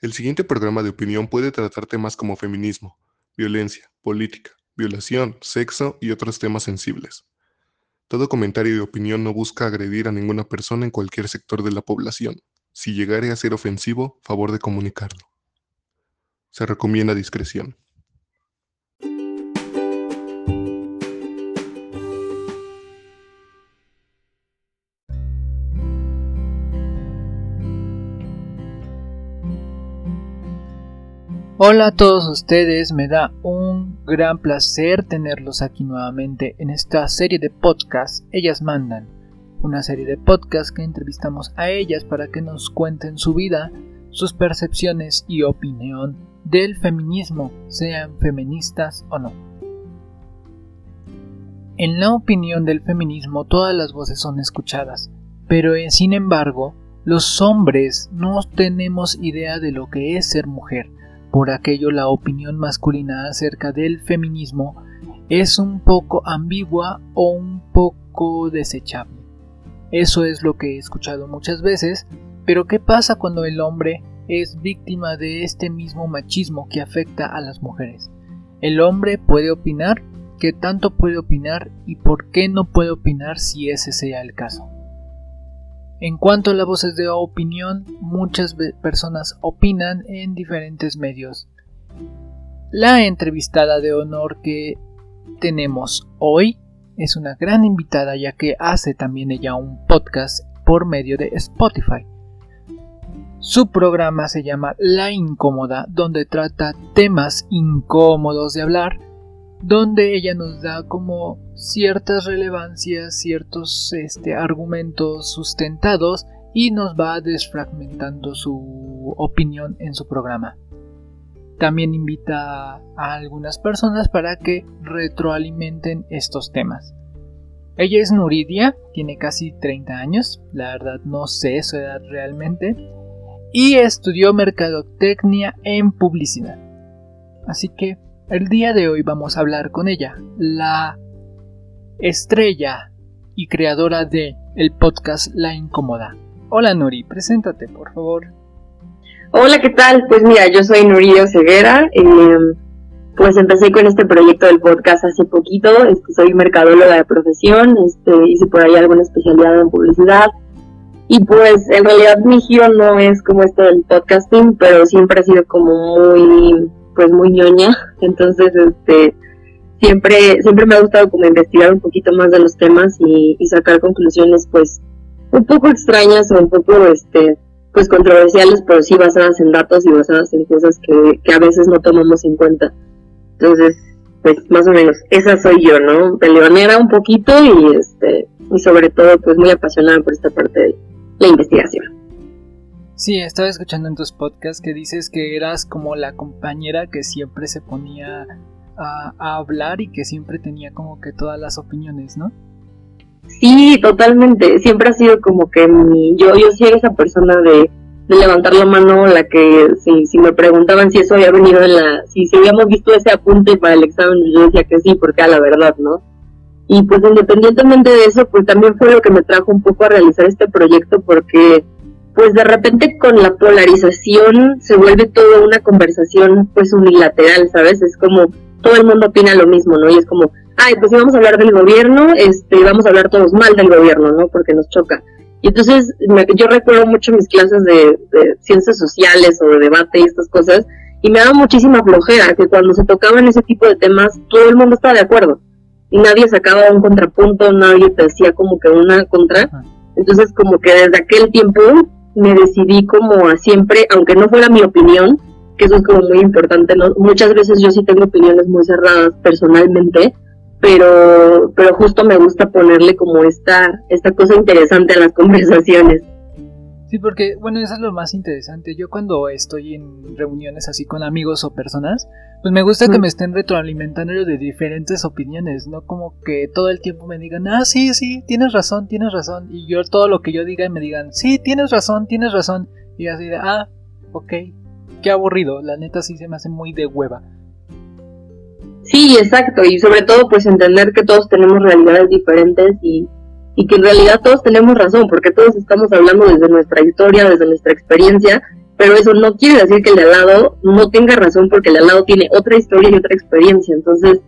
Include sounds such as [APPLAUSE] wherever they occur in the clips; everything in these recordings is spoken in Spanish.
El siguiente programa de opinión puede tratar temas como feminismo, violencia, política, violación, sexo y otros temas sensibles. Todo comentario y opinión no busca agredir a ninguna persona en cualquier sector de la población. Si llegare a ser ofensivo, favor de comunicarlo. Se recomienda discreción. Hola a todos ustedes, me da un gran placer tenerlos aquí nuevamente en esta serie de podcasts Ellas Mandan, una serie de podcasts que entrevistamos a ellas para que nos cuenten su vida, sus percepciones y opinión del feminismo, sean feministas o no. En la opinión del feminismo todas las voces son escuchadas, pero eh, sin embargo, los hombres no tenemos idea de lo que es ser mujer por aquello la opinión masculina acerca del feminismo es un poco ambigua o un poco desechable. Eso es lo que he escuchado muchas veces, pero ¿qué pasa cuando el hombre es víctima de este mismo machismo que afecta a las mujeres? El hombre puede opinar, ¿qué tanto puede opinar y por qué no puede opinar si ese sea el caso? En cuanto a las voces de opinión, muchas personas opinan en diferentes medios. La entrevistada de honor que tenemos hoy es una gran invitada ya que hace también ella un podcast por medio de Spotify. Su programa se llama La Incómoda, donde trata temas incómodos de hablar donde ella nos da como ciertas relevancias, ciertos este, argumentos sustentados y nos va desfragmentando su opinión en su programa. También invita a algunas personas para que retroalimenten estos temas. Ella es Nuridia, tiene casi 30 años, la verdad no sé su edad realmente, y estudió mercadotecnia en publicidad. Así que el día de hoy vamos a hablar con ella, la estrella y creadora de el podcast La Incómoda. Hola Nuri, preséntate por favor. Hola, ¿qué tal? Pues mira, yo soy Nuri Ceguera. Em, pues empecé con este proyecto del podcast hace poquito. Este, soy mercadóloga de profesión. Este, hice por ahí alguna especialidad en publicidad. Y pues en realidad mi giro no es como esto del podcasting, pero siempre ha sido como muy pues muy ñoña, entonces este siempre siempre me ha gustado como investigar un poquito más de los temas y, sacar conclusiones pues un poco extrañas o un poco este pues controversiales, pero sí basadas en datos y basadas en cosas que, que a veces no tomamos en cuenta. Entonces, pues más o menos, esa soy yo, ¿no? Peleonera un poquito y este y sobre todo pues muy apasionada por esta parte de la investigación. Sí, estaba escuchando en tus podcasts que dices que eras como la compañera que siempre se ponía a, hablar y que siempre tenía como que todas las opiniones, ¿no? Sí, totalmente. Siempre ha sido como que mi, yo, yo sí era esa persona de, levantar la mano, la que si, si me preguntaban si eso había venido en la, si, si habíamos visto ese apunte para el examen, yo decía que sí, porque era la verdad, ¿no? Y pues independientemente de eso, pues también fue lo que me trajo un poco a realizar este proyecto, porque pues de repente con la polarización se vuelve toda una conversación pues unilateral, ¿sabes? Es como todo el mundo opina lo mismo, ¿no? Y es como, ay, pues si vamos a hablar del gobierno, este, vamos a hablar todos mal del gobierno, ¿no? Porque nos choca. Y entonces yo recuerdo mucho mis clases de, ciencias sociales o de debate y estas cosas, y me daba muchísima flojera que cuando se tocaban ese tipo de temas todo el mundo estaba de acuerdo y nadie sacaba un contrapunto, nadie te decía como que una contra. Entonces como que desde aquel tiempo me decidí como a siempre, aunque no fuera mi opinión, que eso es como muy importante, ¿no? Muchas veces yo sí tengo opiniones muy cerradas personalmente, pero, pero justo me gusta ponerle como esta, esta cosa interesante a las [LAUGHS] conversaciones. Sí, porque, bueno, eso es lo más interesante. Yo cuando estoy en reuniones así con amigos o personas, pues me gusta que me estén retroalimentando de diferentes opiniones, no como que todo el tiempo me digan, ah, sí, sí, tienes razón, tienes razón, y yo todo lo que yo diga me digan, sí, tienes razón, tienes razón, y así de, ah, ok, qué aburrido, la neta sí se me hace muy de hueva. Sí, exacto, y sobre todo pues entender que todos tenemos realidades diferentes y y que en realidad todos tenemos razón, porque todos estamos hablando desde nuestra historia, desde nuestra experiencia, pero eso no quiere decir que el de al lado no tenga razón porque el de al lado tiene otra historia y otra experiencia. Entonces,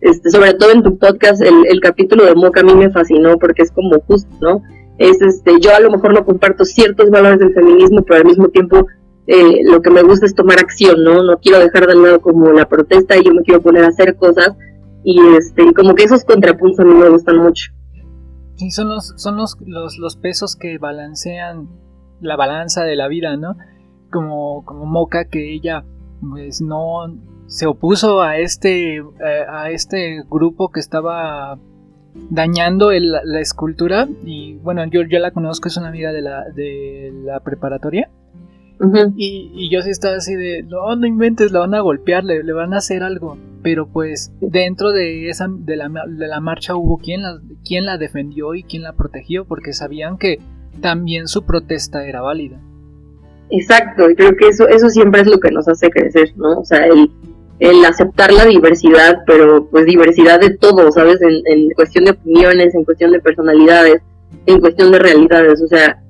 este, sobre todo en tu podcast, el, el capítulo de Moca a mí me fascinó porque es como justo, ¿no? Es este, yo a lo mejor no comparto ciertos valores del feminismo, pero al mismo tiempo eh, lo que me gusta es tomar acción, ¿no? No quiero dejar de lado como la protesta y yo me quiero poner a hacer cosas y este, como que esos contrapuntos a mí me gustan mucho. Sí, son los, son los, los, los pesos que balancean la balanza de la vida, ¿no? Como, como Moca que ella pues no se opuso a este eh, a este grupo que estaba dañando la escultura y bueno yo, yo la conozco es una amiga de la de la preparatoria y, yo sí estaba así de, no, no inventes, la van a golpear, le, van a hacer algo. Pero pues dentro de esa de la, de la marcha hubo quien la, quien la defendió y quien la protegió porque sabían que también su protesta era válida. Exacto, y creo que eso, eso siempre es lo que nos hace crecer, ¿no? O sea, el, el aceptar la diversidad, pero pues diversidad de todo, ¿sabes? En, en cuestión de opiniones, en cuestión de personalidades, en cuestión de realidades, o sea,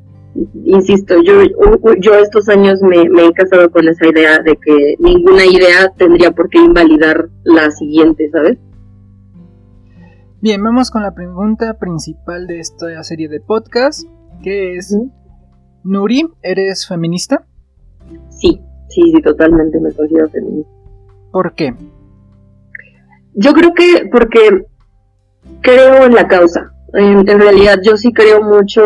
insisto, yo, yo estos años me, he casado con esa idea de que ninguna idea tendría por qué invalidar la siguiente, ¿sabes? Bien, vamos con la pregunta principal de esta serie de podcast, que es, Nuri, ¿eres feminista? Sí, sí, sí, totalmente me considero feminista. ¿Por qué? Yo creo que porque creo en la causa. En, realidad yo sí creo mucho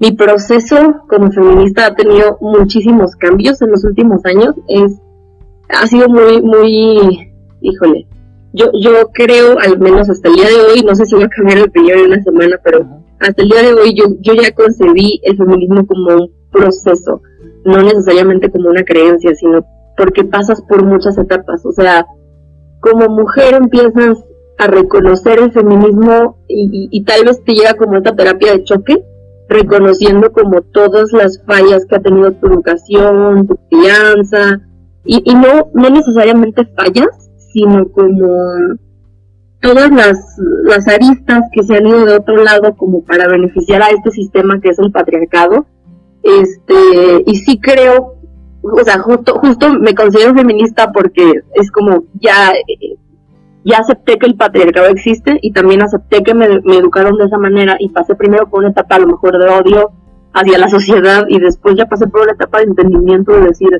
mi proceso como feminista ha tenido muchísimos cambios en los últimos años. Es, ha sido muy, muy, híjole, yo, yo creo, al menos hasta el día de hoy, no sé si voy a cambiar de opinión en una semana, pero hasta el día de hoy yo, yo ya concebí el feminismo como un proceso, no necesariamente como una creencia, sino porque pasas por muchas etapas. O sea, como mujer empiezas a reconocer el feminismo y, y tal vez te llega como esta terapia de choque, reconociendo como todas las fallas que ha tenido tu educación, tu crianza, y, y no, no necesariamente fallas, sino como todas las, las aristas que se han ido de otro lado como para beneficiar a este sistema que es el patriarcado. Este, y sí creo, o sea, justo, justo me considero feminista porque es como ya ya acepté que el patriarcado existe y también acepté que me, educaron de esa manera y pasé primero por una etapa a lo mejor de odio hacia la sociedad y después ya pasé por una etapa de entendimiento de decir,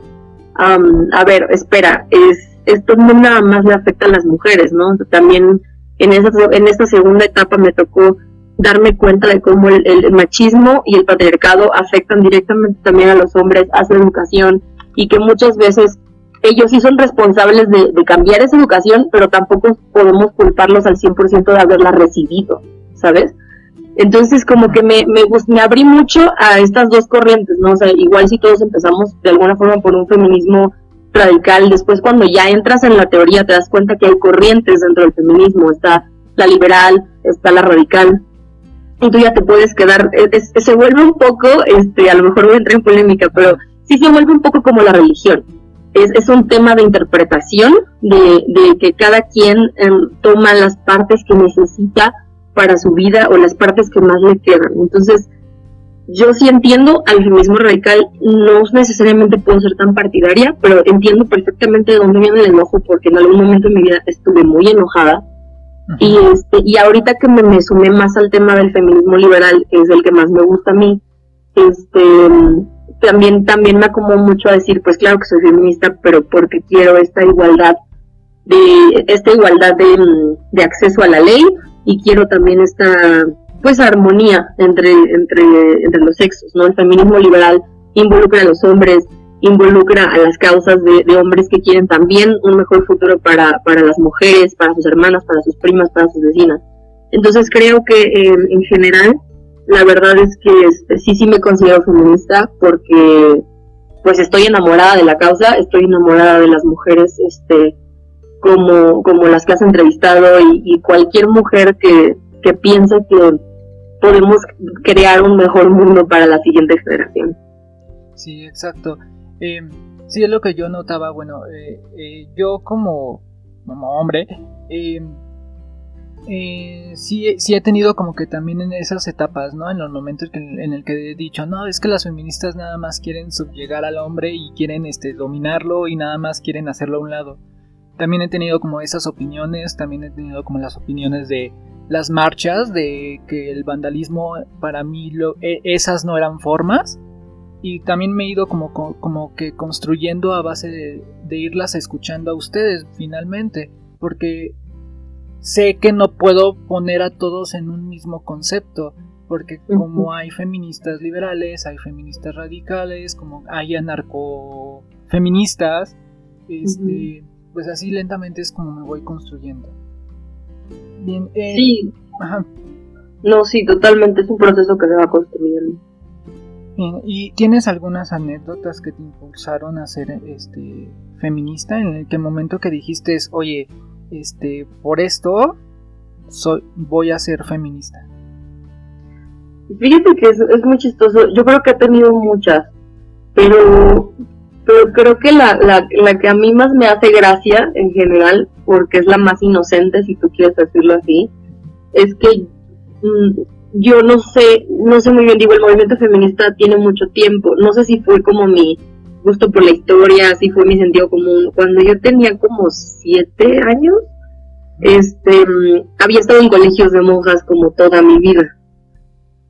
a ver, espera, es, esto no nada más le afecta a las mujeres, ¿no? También en, esa, en esta segunda etapa me tocó darme cuenta de cómo el, el, machismo y el patriarcado afectan directamente también a los hombres, a su educación y que muchas veces ellos sí son responsables de, cambiar esa educación, pero tampoco podemos culparlos al 100% de haberla recibido, ¿sabes? Entonces como que me, me, me abrí mucho a estas dos corrientes, ¿no? O sea, igual si todos empezamos de alguna forma por un feminismo radical, después cuando ya entras en la teoría te das cuenta que hay corrientes dentro del feminismo, está la liberal, está la radical, y tú ya te puedes quedar, se vuelve un poco, este, a lo mejor voy a entrar en polémica, pero sí se vuelve un poco como la religión, es, es un tema de interpretación, de, de que cada quien em, toma las partes que necesita para su vida o las partes que más le quedan. Entonces, yo sí entiendo al feminismo radical, no necesariamente puedo ser tan partidaria, pero entiendo perfectamente de dónde viene el enojo, porque en algún momento de mi vida estuve muy enojada. Y, este, y ahorita que me, me, sumé más al tema del feminismo liberal, que es el que más me gusta a mí, este, también, también me acomodo mucho a decir, pues claro que soy feminista, pero porque quiero esta igualdad de, esta igualdad de, de acceso a la ley y quiero también esta, pues armonía entre, entre, entre los sexos, ¿no? El feminismo liberal involucra a los hombres, involucra a las causas de, hombres que quieren también un mejor futuro para, para las mujeres, para sus hermanas, para sus primas, para sus vecinas. Entonces creo que eh, en general la verdad es que este, sí, sí me considero feminista porque pues estoy enamorada de la causa, estoy enamorada de las mujeres, este, como, como las que has entrevistado y, cualquier mujer que, que piense que podemos crear un mejor mundo para la siguiente generación. Sí, exacto. Eh, sí, es lo que yo notaba, bueno, eh, eh, yo como, como hombre, eh, sí, sí he tenido como que también en esas etapas, ¿no? En los momentos en el que he dicho, no, es que las feministas nada más quieren subyugar al hombre y quieren este, dominarlo y nada más quieren hacerlo a un lado. También he tenido como esas opiniones, también he tenido como las opiniones de las marchas, de que el vandalismo para mí lo, e, esas no eran formas. Y también me he ido como, como que construyendo a base de, de irlas escuchando a ustedes finalmente. Porque sé que no puedo poner a todos en un mismo concepto, porque como hay feministas liberales, hay feministas radicales, como hay anarcofeministas, este, pues así lentamente es como me voy construyendo. Bien, eh, sí. No, sí, totalmente es un proceso que se va construyendo. Bien, ¿y tienes algunas anécdotas que te impulsaron a ser este feminista en el que momento que dijiste, oye, este, por esto soy, voy a ser feminista. Fíjate que es, muy chistoso. Yo creo que he tenido muchas, pero, pero creo que la, la, que a mí más me hace gracia en general, porque es la más inocente, si tú quieres decirlo así, es que mm, yo no sé, no sé muy bien, digo, el movimiento feminista tiene mucho tiempo. No sé si fue como mi gusto por la historia, así fue mi sentido común. Cuando yo tenía como siete años, este, había estado en colegios de monjas como toda mi vida.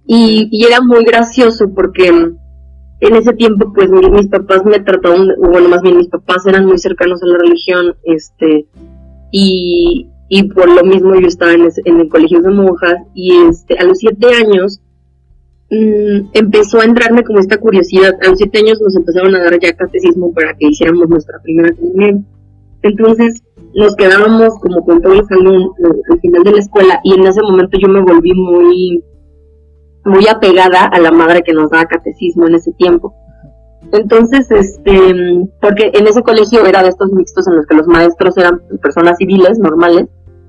Y, era muy gracioso porque en ese tiempo, pues mis papás me trataban, bueno, más bien mis papás eran muy cercanos a la religión, este, y, y por lo mismo yo estaba en, en el colegio de monjas, y este, a los siete años, Mm, empezó a entrarme como esta curiosidad. A los siete años nos empezaron a dar ya catecismo para que hiciéramos nuestra primera comunión. Entonces nos quedábamos como con todo el salón al final de la escuela y en ese momento yo me volví muy, muy apegada a la madre que nos daba catecismo en ese tiempo. Entonces, este, porque en ese colegio era de estos mixtos en los que los maestros eran personas civiles, normales,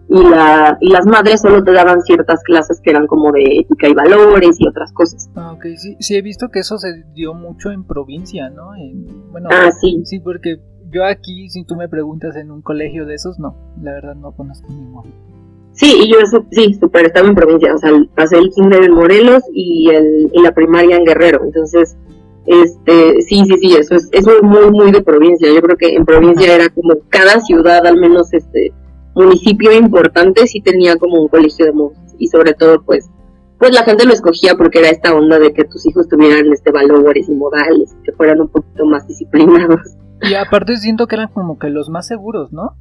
y, la, y las madres solo te daban ciertas clases que eran como de ética y valores y otras cosas. Ah, ok, sí, sí he visto que eso se dio mucho en provincia, ¿no? bueno, ah, sí. Sí, porque yo aquí, si tú me preguntas en un colegio de esos, no, la verdad no conozco ninguno. Sí, y yo sí, súper estaba en provincia, o sea, pasé el kinder en Morelos y, el, y la primaria en Guerrero, entonces, este, sí, sí, sí, eso es, eso es muy, muy de provincia, yo creo que en provincia era como cada ciudad al menos, este, municipio importante sí tenía como un colegio de monjas y sobre todo pues pues la gente lo escogía porque era esta onda de que tus hijos tuvieran este valores y modales, que fueran un poquito más disciplinados. Y aparte siento que eran como que los más seguros, ¿no?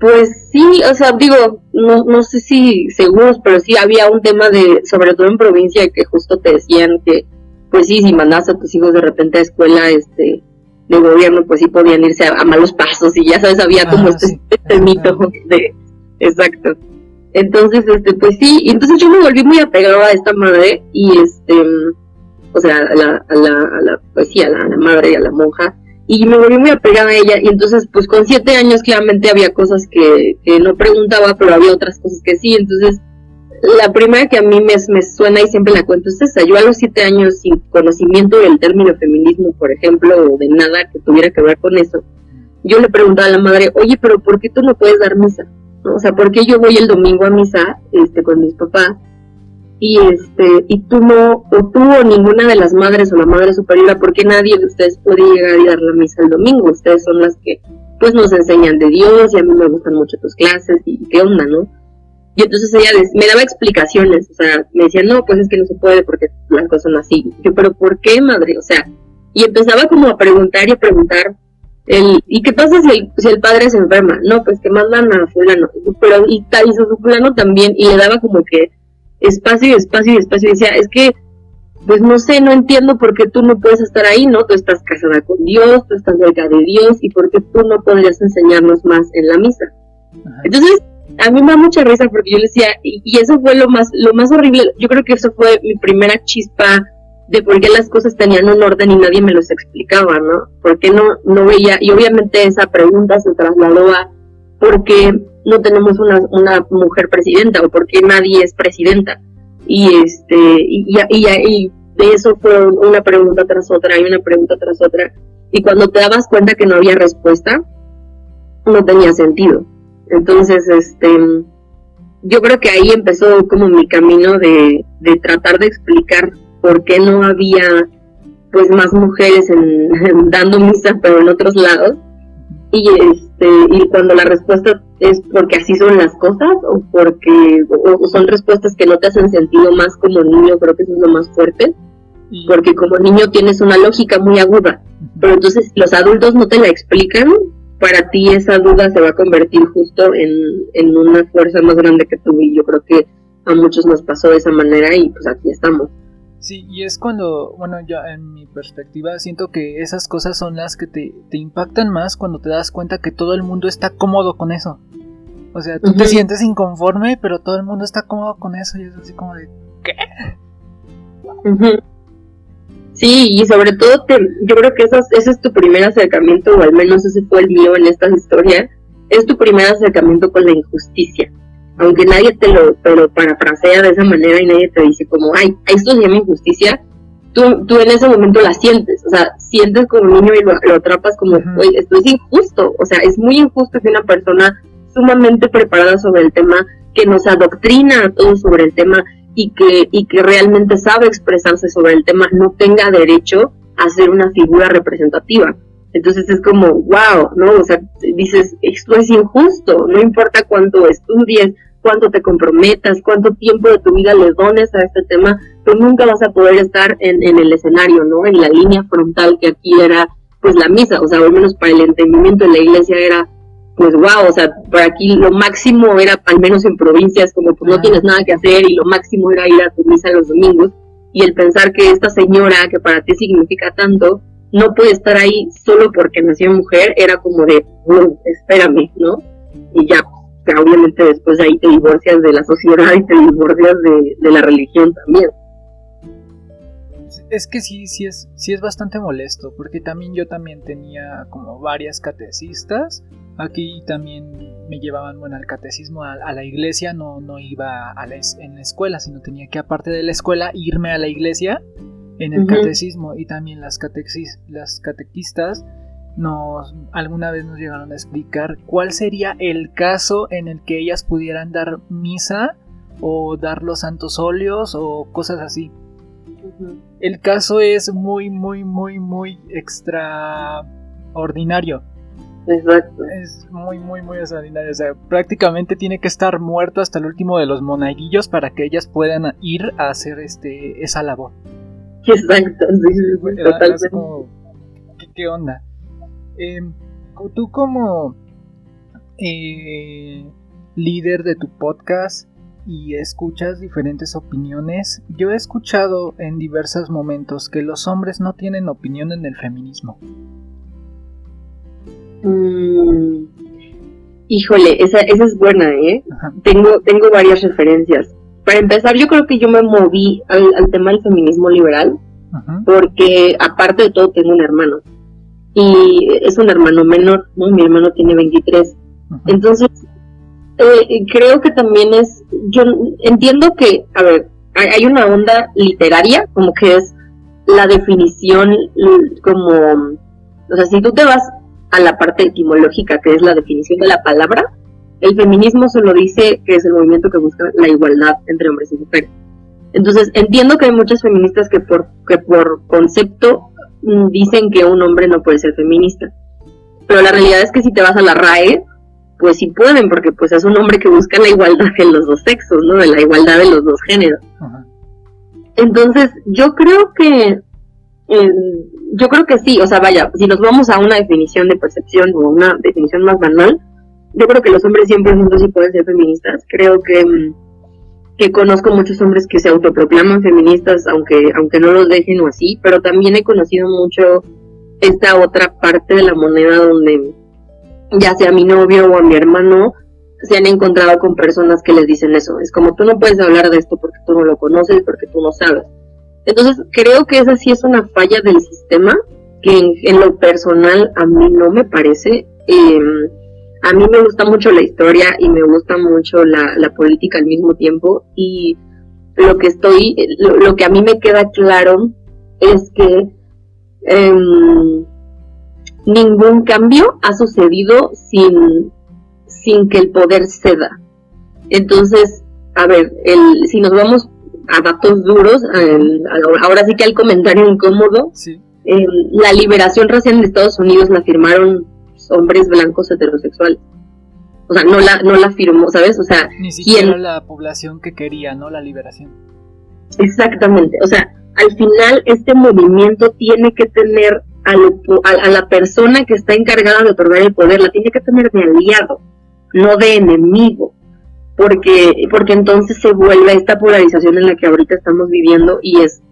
Pues sí, o sea, digo, no, no sé si seguros, pero sí había un tema de, sobre todo en provincia, que justo te decían que, pues sí, si mandas a tus hijos de repente a escuela, este, de gobierno, pues sí podían irse a, malos pasos y ya sabes, había como este, este mito de, exacto. Entonces, este, pues sí, y entonces yo me volví muy apegada a esta madre y este, o sea, a la, a la, a la pues sí, a la, madre y a la monja, y me volví muy apegada a ella y entonces pues con siete años claramente había cosas que, que no preguntaba, pero había otras cosas que sí, entonces la primera que a mí me, suena y siempre la cuento es esa. Yo a los siete años, sin conocimiento del término feminismo, por ejemplo, o de nada que tuviera que ver con eso, yo le preguntaba a la madre, oye, pero ¿por qué tú no puedes dar misa? O sea, ¿por qué yo voy el domingo a misa este, con mis papás? Y, este, y tú no, o tú o ninguna de las madres o la madre superiora, ¿por qué nadie de ustedes puede llegar y dar la misa el domingo? Ustedes son las que pues nos enseñan de Dios y a mí me gustan mucho tus clases y qué onda, ¿no? Y entonces ella me daba explicaciones, o sea, me decía, no, pues es que no se puede porque las cosas son así. yo, pero ¿por qué, madre? O sea, y empezaba como a preguntar y a preguntar, el, ¿y qué pasa si el, si el padre se enferma? No, pues que mandan a fulano, pero y, y su fulano también, y le daba como que espacio y espacio y espacio, y decía, es que, pues no sé, no entiendo por qué tú no puedes estar ahí, ¿no? Tú estás casada con Dios, tú estás cerca de Dios, y por qué tú no podrías enseñarnos más en la misa. Entonces, a mí me da mucha risa porque yo le decía, y, eso fue lo más, lo más horrible, yo creo que eso fue mi primera chispa de por qué las cosas tenían un orden y nadie me los explicaba, ¿no? Porque no, no veía, y obviamente esa pregunta se trasladó a por qué no tenemos una, una mujer presidenta o por qué nadie es presidenta. Y este, y, y, y eso fue una pregunta tras otra y una pregunta tras otra. Y cuando te dabas cuenta que no había respuesta, no tenía sentido. Entonces, este, yo creo que ahí empezó como mi camino de, de tratar de explicar por qué no había pues más mujeres en, [LAUGHS] dando misa pero en otros lados. Y este y cuando la respuesta es porque así son las cosas o porque o son respuestas que no te hacen sentido más como niño creo que eso es lo más fuerte. Porque como niño tienes una lógica muy aguda pero entonces los adultos no te la explican para ti esa duda se va a convertir justo en, en una fuerza más grande que tú y yo creo que a muchos nos pasó de esa manera y pues aquí estamos Sí, y es cuando, bueno, yo en mi perspectiva siento que esas cosas son las que te, impactan más cuando te das cuenta que todo el mundo está cómodo con eso. O sea, tú te sientes inconforme, pero todo el mundo está cómodo con eso y es así como de, ¿qué? Sí, y sobre todo te, yo creo que eso, ese es tu primer acercamiento, o al menos ese fue el mío en esta historia, es tu primer acercamiento con la injusticia. Aunque nadie te lo, te lo parafrasea de esa manera y nadie te dice como, ay, esto se llama injusticia, tú, tú en ese momento la sientes, o sea, sientes como niño y lo, atrapas como, oye, esto es injusto, o sea, es muy injusto que una persona sumamente preparada sobre el tema, que nos adoctrina a todos sobre el tema y que, y que realmente sabe expresarse sobre el tema, no tenga derecho a ser una figura representativa. Entonces es como, wow, ¿no? O sea, dices, esto es injusto, no importa cuánto estudies, cuánto te comprometas, cuánto tiempo de tu vida le dones a este tema, pero nunca vas a poder estar en, el escenario, ¿no? En la línea frontal que aquí era, pues la misa, o sea, al menos para el entendimiento de la iglesia era, pues wow, o sea, por aquí lo máximo era, al menos en provincias, como pues no tienes nada que hacer y lo máximo era ir a tu misa los domingos, y el pensar que esta señora, que para ti significa tanto, no puede estar ahí solo porque nació mujer, era como de, espérame, ¿no? Y ya, obviamente después de ahí te divorcias de la sociedad y te divorcias de, la religión también. Es que sí, sí es, sí es bastante molesto, porque también yo también tenía como varias catecistas. Aquí también me llevaban bueno al catecismo a, la iglesia, no, no iba a en la escuela, sino tenía que aparte de la escuela irme a la iglesia en el catecismo y también las, las catequistas nos alguna vez nos llegaron a explicar cuál sería el caso en el que ellas pudieran dar misa o dar los santos óleos o cosas así. El caso es muy, muy, muy, muy extraordinario. Exacto. Es muy, muy, muy extraordinario. O sea, prácticamente tiene que estar muerto hasta el último de los monaguillos para que ellas puedan ir a hacer este esa labor. Exacto, sí, ¿qué, onda? Em, tú como eh, líder de tu podcast y escuchas diferentes opiniones, yo he escuchado en diversos momentos que los hombres no tienen opinión en el feminismo. Mm, híjole, esa, esa es buena, ¿eh? Tengo, tengo varias referencias para empezar, yo creo que yo me moví al, tema del feminismo liberal, porque aparte de todo tengo un hermano. Y es un hermano menor, ¿no? Mi hermano tiene 23. Entonces, eh, creo que también es, yo entiendo que, a ver, hay, una onda literaria, como que es la definición, como, o sea, si tú te vas a la parte etimológica, que es la definición de la palabra, el feminismo solo dice que es el movimiento que busca la igualdad entre hombres y mujeres. Entonces, entiendo que hay muchas feministas que por, que por concepto mm, dicen que un hombre no puede ser feminista. Pero la realidad es que si te vas a la RAE, pues sí pueden, porque pues es un hombre que busca la igualdad en los dos sexos, ¿no? De la igualdad de los dos géneros. Entonces, yo creo que eh, yo creo que sí, o sea, vaya, si nos vamos a una definición de percepción o una definición más banal, yo creo que los hombres 100% sí pueden ser feministas. Creo que, mm, que conozco muchos hombres que se autoproclaman feministas, aunque, aunque no los dejen o así, pero también he conocido mucho esta otra parte de la moneda donde ya sea mi novio o a mi hermano se han encontrado con personas que les dicen eso. Es como tú no puedes hablar de esto porque tú no lo conoces, porque tú no sabes. Entonces creo que esa sí es una falla del sistema que en, lo personal a mí no me parece. Eh, a mí me gusta mucho la historia y me gusta mucho la, política al mismo tiempo y lo que estoy, lo, que a mí me queda claro es que em, ningún cambio ha sucedido sin, sin que el poder ceda. Entonces, a ver, el, si nos vamos a datos duros, ahora sí que al comentario incómodo, em, la liberación racial en Estados Unidos la firmaron hombres blancos heterosexuales. O sea, no la, no la firmó, ¿sabes? O sea, ni siquiera la población que quería, ¿no? La liberación. Exactamente. O sea, al final este movimiento tiene que tener a, a, la persona que está encargada de otorgar el poder, la tiene que tener de aliado, no de enemigo porque, porque entonces se vuelve esta polarización en la que ahorita estamos viviendo y es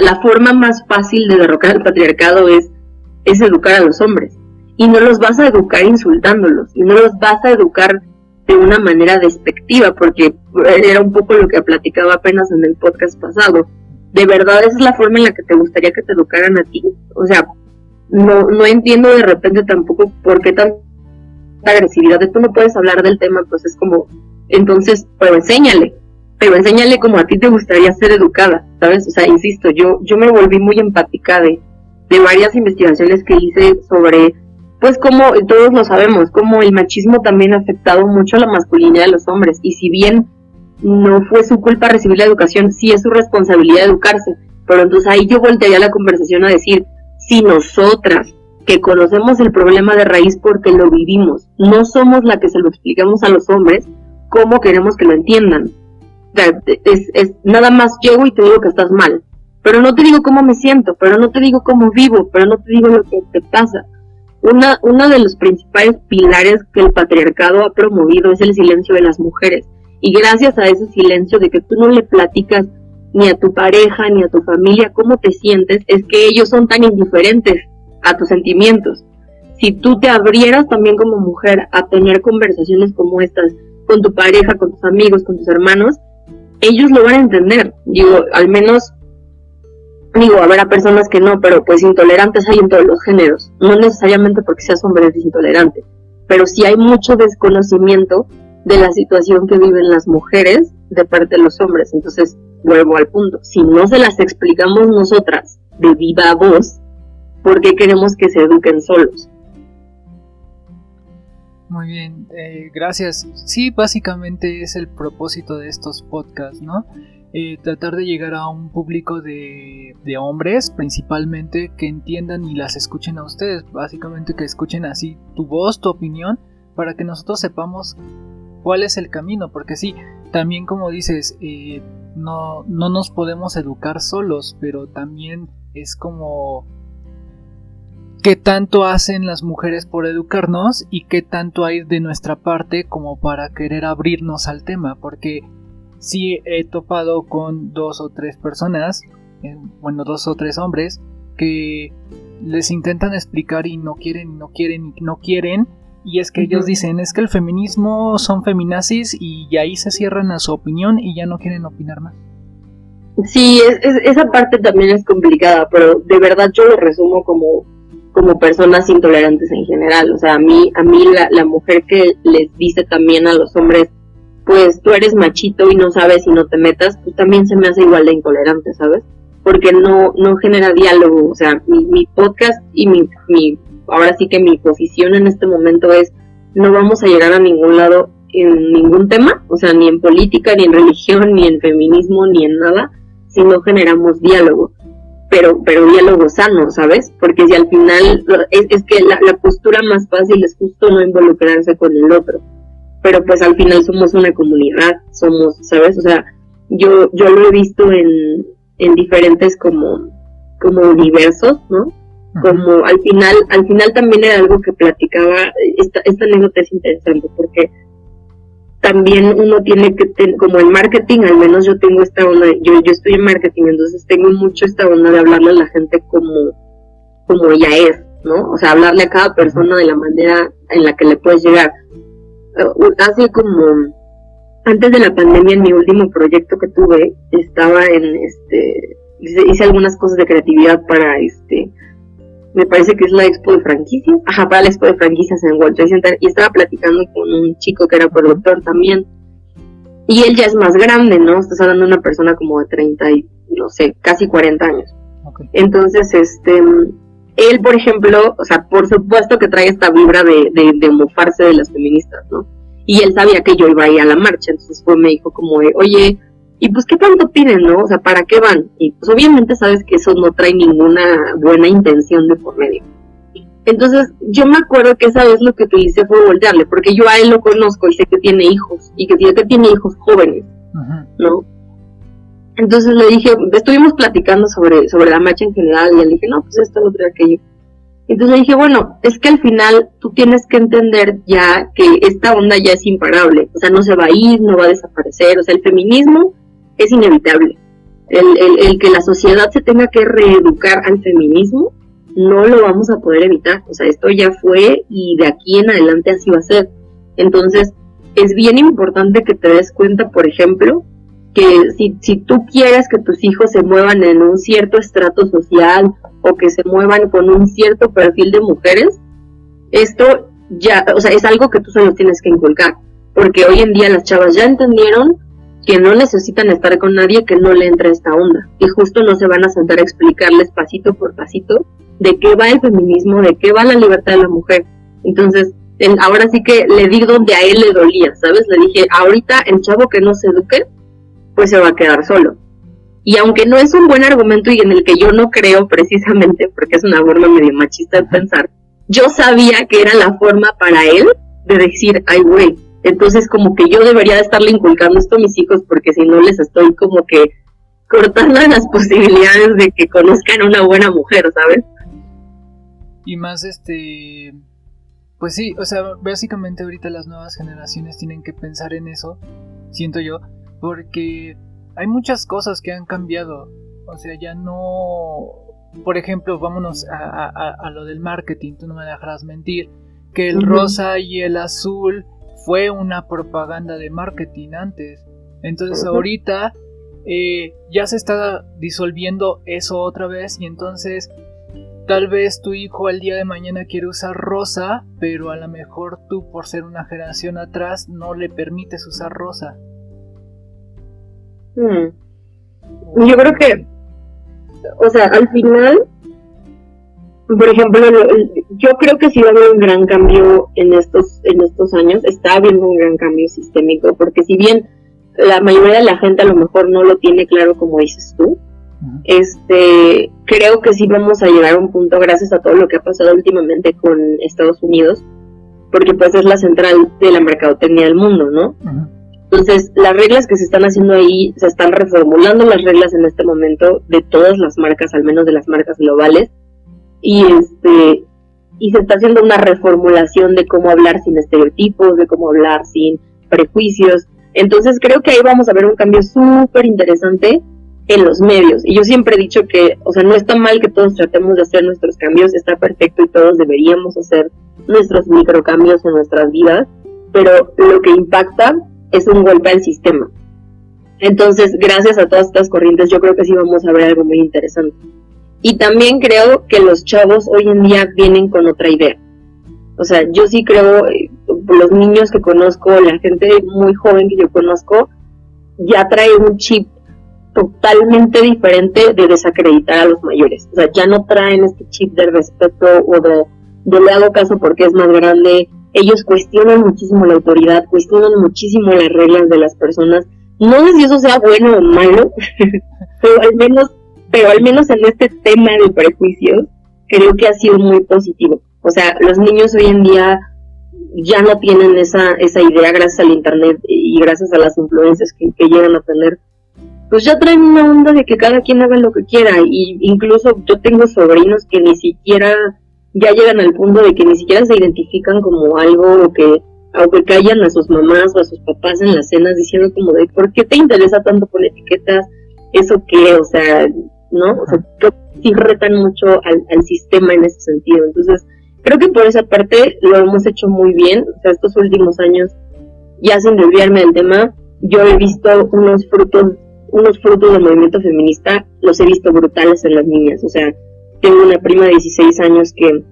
la, forma más fácil de derrocar al patriarcado es, es educar a los hombres. Y no los vas a educar insultándolos, y no los vas a educar de una manera despectiva, porque era un poco lo que platicaba apenas en el podcast pasado. ¿De verdad esa es la forma en la que te gustaría que te educaran a ti? O sea, no, no entiendo de repente tampoco por qué tanta agresividad. Tú no puedes hablar del tema, pues es como, entonces, pero enséñale, pero enséñale como a ti te gustaría ser educada, ¿sabes? O sea, insisto, yo, yo me volví muy empática de, de varias investigaciones que hice sobre, pues como todos lo sabemos, como el machismo también ha afectado mucho a la masculinidad de los hombres. Y si bien no fue su culpa recibir la educación, sí es su responsabilidad educarse. Pero entonces ahí yo voltearía la conversación a decir, si nosotras que conocemos el problema de raíz porque lo vivimos, no somos la que se lo explicamos a los hombres, cómo queremos que lo entiendan. es, nada más llego y te digo que estás mal, pero no te digo cómo me siento, pero no te digo cómo vivo, pero no te digo lo que te pasa. Una, uno de los principales pilares que el patriarcado ha promovido es el silencio de las mujeres. Y gracias a ese silencio de que tú no le platicas ni a tu pareja ni a tu familia cómo te sientes, es que ellos son tan indiferentes a tus sentimientos. Si tú te abrieras también como mujer a tener conversaciones como estas, con tu pareja, con tus amigos, con tus hermanos, ellos lo van a entender. Digo, al menos, digo, habrá personas que no, pero pues intolerantes hay en todos los géneros. No necesariamente porque seas hombre eres intolerante, pero sí hay mucho desconocimiento de la situación que viven las mujeres de parte de los hombres. Entonces, vuelvo al punto. Si no se las explicamos nosotras de viva voz, ¿por qué queremos que se eduquen solos? Muy bien, eh, gracias. Sí, básicamente es el propósito de estos podcasts, ¿no? Eh, tratar de llegar a un público de, de, hombres principalmente que entiendan y las escuchen a ustedes, básicamente que escuchen así tu voz, tu opinión, para que nosotros sepamos cuál es el camino, porque sí, también como dices, eh, no, no nos podemos educar solos, pero también es como qué tanto hacen las mujeres por educarnos y qué tanto hay de nuestra parte como para querer abrirnos al tema, porque sí he topado con dos o tres personas, bueno, dos o tres hombres, que les intentan explicar y no quieren, no quieren, no quieren, y es que ellos dicen, es que el feminismo son feminazis y ahí se cierran a su opinión y ya no quieren opinar más. Sí, esa parte también es complicada, pero de verdad yo lo resumo como como personas intolerantes en general. O sea, a mí, a mí la, la mujer que les dice también a los hombres, pues tú eres machito y no sabes y no te metas, pues también se me hace igual de intolerante, ¿sabes? Porque no, no genera diálogo. O sea, mi, mi podcast y mi, mi, ahora sí que mi posición en este momento es, no vamos a llegar a ningún lado en ningún tema, o sea, ni en política, ni en religión, [LAUGHS] ni en feminismo, ni en nada, si no generamos diálogo pero, pero diálogo sano, ¿sabes? Porque si al final es, que la, postura más fácil es justo no involucrarse con el otro, pero pues al final somos una comunidad, somos, ¿sabes? O sea, yo, yo lo he visto en, en diferentes como, como universos, ¿no? Como al final, al final también era algo que platicaba, esta, esta anécdota es interesante porque también uno tiene que, tener, como en marketing, al menos yo tengo esta onda, yo, yo estoy en marketing, entonces tengo mucho esta onda de hablarle a la gente como, como ella es, ¿no? O sea, hablarle a cada persona de la manera en la que le puedes llegar. Uh, hace como, antes de la pandemia, en mi último proyecto que tuve, estaba en, este, hice algunas cosas de creatividad para, este, me parece que es la expo de franquicias, ajá, para la expo de franquicias en World Trade Center, y estaba platicando con un chico que era productor también, y él ya es más grande, ¿no? Estás hablando de una persona como de 30 y, no sé, casi 40 años. Entonces, este, él, por ejemplo, o sea, por supuesto que trae esta vibra de, de, de mofarse de las feministas, ¿no? y él sabía que yo iba a ir a la marcha, entonces fue, me dijo como, oye, y pues qué tanto piden, ¿no? O sea, ¿para qué van? Y pues obviamente sabes que eso no trae ninguna buena intención de por medio. Entonces, yo me acuerdo que esa vez lo que hice fue voltearle, porque yo a él lo conozco y sé que tiene hijos, y que que tiene hijos jóvenes, ¿no? Entonces le dije, estuvimos platicando sobre, sobre la marcha en general, y él dije, no, pues esto, lo otro, aquello. Entonces le dije, bueno, es que al final tú tienes que entender ya que esta onda ya es imparable, o sea, no se va a ir, no va a desaparecer, o sea, el feminismo es inevitable. El, el, que la sociedad se tenga que reeducar al feminismo no lo vamos a poder evitar. O sea, esto ya fue y de aquí en adelante así va a ser. Entonces, es bien importante que te des cuenta, por ejemplo, que si, si tú quieres que tus hijos se muevan en un cierto estrato social o que se muevan con un cierto perfil de mujeres, esto ya, o sea, es algo que tú solo tienes que inculcar. Porque hoy en día las chavas ya entendieron que no necesitan estar con nadie que no le entre esta onda. Y justo no se van a sentar a explicarles pasito por pasito de qué va el feminismo, de qué va la libertad de la mujer. Entonces, ahora sí que le di donde a él le dolía, ¿sabes? Le dije, ahorita el chavo que no se eduque, pues se va a quedar solo. Y aunque no es un buen argumento y en el que yo no creo precisamente, porque es una forma medio machista de pensar, yo sabía que era la forma para él de decir, ay, güey, entonces como que yo debería de estarle inculcando esto a mis hijos porque si no les estoy como que cortando [LAUGHS] las posibilidades de que conozcan una buena mujer, ¿sabes? Y más este... Pues sí, o sea, básicamente ahorita las nuevas generaciones tienen que pensar en eso, siento yo, porque hay muchas cosas que han cambiado. O sea, ya no... Por ejemplo, vámonos a, lo del marketing, tú no me dejarás mentir, que el rosa y el azul fue una propaganda de marketing antes. Entonces ahorita eh, ya se está disolviendo eso otra vez y entonces Tal vez tu hijo el día de mañana quiere usar rosa, pero a lo mejor tú por ser una generación atrás no le permites usar rosa. Hmm. Yo creo que, o sea, al final, por ejemplo, yo creo que sí va a haber un gran cambio en estos, en estos años, está habiendo un gran cambio sistémico, porque si bien la mayoría de la gente a lo mejor no lo tiene claro como dices tú, este, creo que sí vamos a llegar a un punto gracias a todo lo que ha pasado últimamente con Estados Unidos, porque pues es la central de la mercadotecnia del mundo, ¿no? Entonces, las reglas que se están haciendo ahí, se están reformulando las reglas en este momento de todas las marcas, al menos de las marcas globales, y este y se está haciendo una reformulación de cómo hablar sin estereotipos, de cómo hablar sin prejuicios. Entonces, creo que ahí vamos a ver un cambio súper interesante en los medios. Y yo siempre he dicho que, o sea, no está mal que todos tratemos de hacer nuestros cambios, está perfecto y todos deberíamos hacer nuestros microcambios en nuestras vidas, pero lo que impacta es un golpe al sistema. Entonces, gracias a todas estas corrientes, yo creo que sí vamos a ver algo muy interesante. Y también creo que los chavos hoy en día vienen con otra idea. O sea, yo sí creo, eh, los niños que conozco, la gente muy joven que yo conozco, ya trae un chip totalmente diferente de desacreditar a los mayores. O sea, ya no traen este chip de respeto o de, de le hago caso porque es más grande. Ellos cuestionan muchísimo la autoridad, cuestionan muchísimo las reglas de las personas. No sé si eso sea bueno o malo, [LAUGHS] pero al menos, pero al menos en este tema de prejuicios, creo que ha sido muy positivo. O sea, los niños hoy en día ya no tienen esa, esa idea gracias al internet y gracias a las influencias que, llegan a tener pues ya traen una onda de que cada quien haga lo que quiera y incluso yo tengo sobrinos que ni siquiera ya llegan al punto de que ni siquiera se identifican como algo o que aunque callan a sus mamás o a sus papás en las cenas diciendo como de ¿por qué te interesa tanto con etiquetas? ¿Eso qué? O sea, ¿no? O sea, creo que sí retan mucho al, al sistema en ese sentido. Entonces, creo que por esa parte lo hemos hecho muy bien. O sea, estos últimos años, ya sin desviarme del tema, yo he visto unos frutos unos frutos del movimiento feminista los he visto brutales en las niñas. O sea, tengo una prima de 16 años que,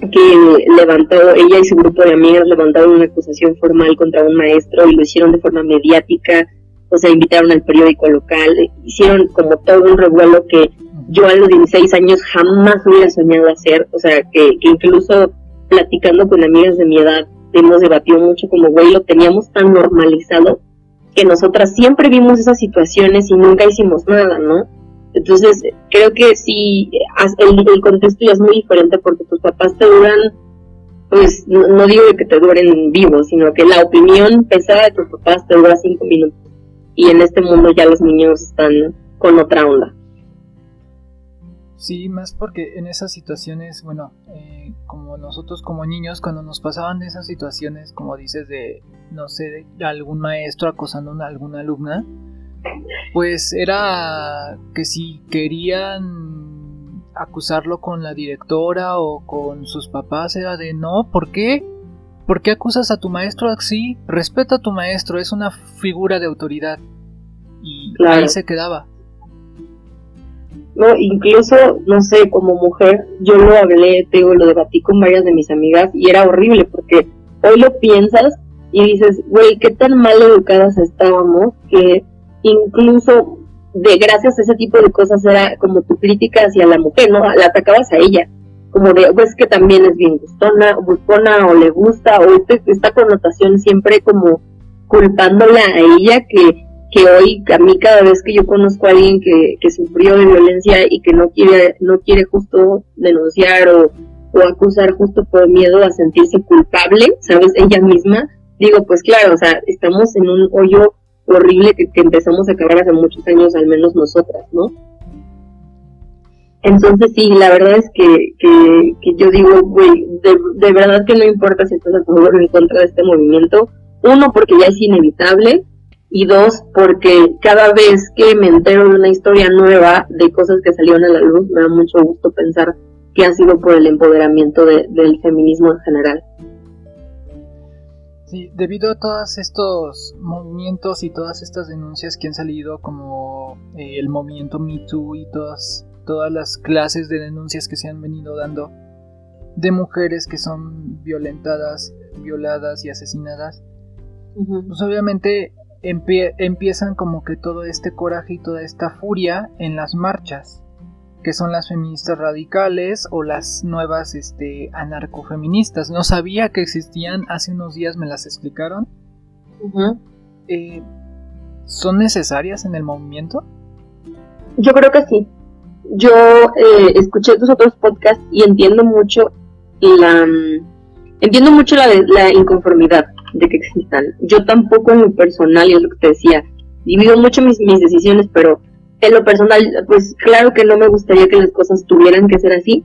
que levantó, ella y su grupo de amigas levantaron una acusación formal contra un maestro y lo hicieron de forma mediática. O sea, invitaron al periódico local, hicieron como todo un revuelo que yo a los 16 años jamás hubiera soñado hacer. O sea, que, que incluso platicando con amigas de mi edad, hemos debatido mucho como, güey, lo teníamos tan normalizado que nosotras siempre vimos esas situaciones y nunca hicimos nada, ¿no? Entonces, creo que sí, el, contexto ya es muy diferente porque tus papás te duran, pues, no, digo que te duren vivos, sino que la opinión pesada de tus papás te dura cinco minutos. Y en este mundo ya los niños están con otra onda. Sí, más porque en esas situaciones, bueno, eh, como nosotros como niños, cuando nos pasaban esas situaciones, como dices, de, no sé, de algún maestro acosando a alguna alumna, pues era que si querían acusarlo con la directora o con sus papás, era de no, ¿por qué? ¿Por qué acusas a tu maestro así? Respeta a tu maestro, es una figura de autoridad. Y ahí se quedaba. ¿no? Incluso, no sé, como mujer, yo lo hablé, te digo, lo debatí con varias de mis amigas y era horrible porque hoy lo piensas y dices, güey, qué tan mal educadas estábamos que incluso de gracias a ese tipo de cosas era como tu crítica hacia la mujer, ¿no? La atacabas a ella, como de, pues que también es bien gustona, o le gusta, o este, esta connotación siempre como culpándola a ella que que hoy a mí cada vez que yo conozco a alguien que, que sufrió de violencia y que no quiere, no quiere justo denunciar o, acusar justo por miedo a sentirse culpable, ¿sabes? Ella misma, digo, pues claro, o sea, estamos en un hoyo horrible que, empezamos a acabar hace muchos años, al menos nosotras, ¿no? Entonces sí, la verdad es que, que, que yo digo, güey, de, de verdad que no importa si estás a favor o en contra de este movimiento, uno, porque ya es inevitable, y dos, porque cada vez que me entero de una historia nueva, de cosas que salieron a la luz, me da mucho gusto pensar que ha sido por el empoderamiento del feminismo en general. Sí, debido a todos estos movimientos y todas estas denuncias que han salido, como eh, el movimiento Me Too y todas, todas las clases de denuncias que se han venido dando de mujeres que son violentadas, violadas y asesinadas, pues obviamente empiezan como que todo este coraje y toda esta furia en las marchas, que son las feministas radicales o las nuevas este, anarcofeministas. No sabía que existían, hace unos días me las explicaron. Eh, ¿Son necesarias en el movimiento? Yo creo que sí. Yo eh, escuché tus otros podcasts y entiendo mucho la mm, entiendo mucho la, la inconformidad de que existan. Yo tampoco en lo personal, y es lo que te decía, divido mucho mis, mis decisiones, pero en lo personal, pues claro que no me gustaría que las cosas tuvieran que ser así,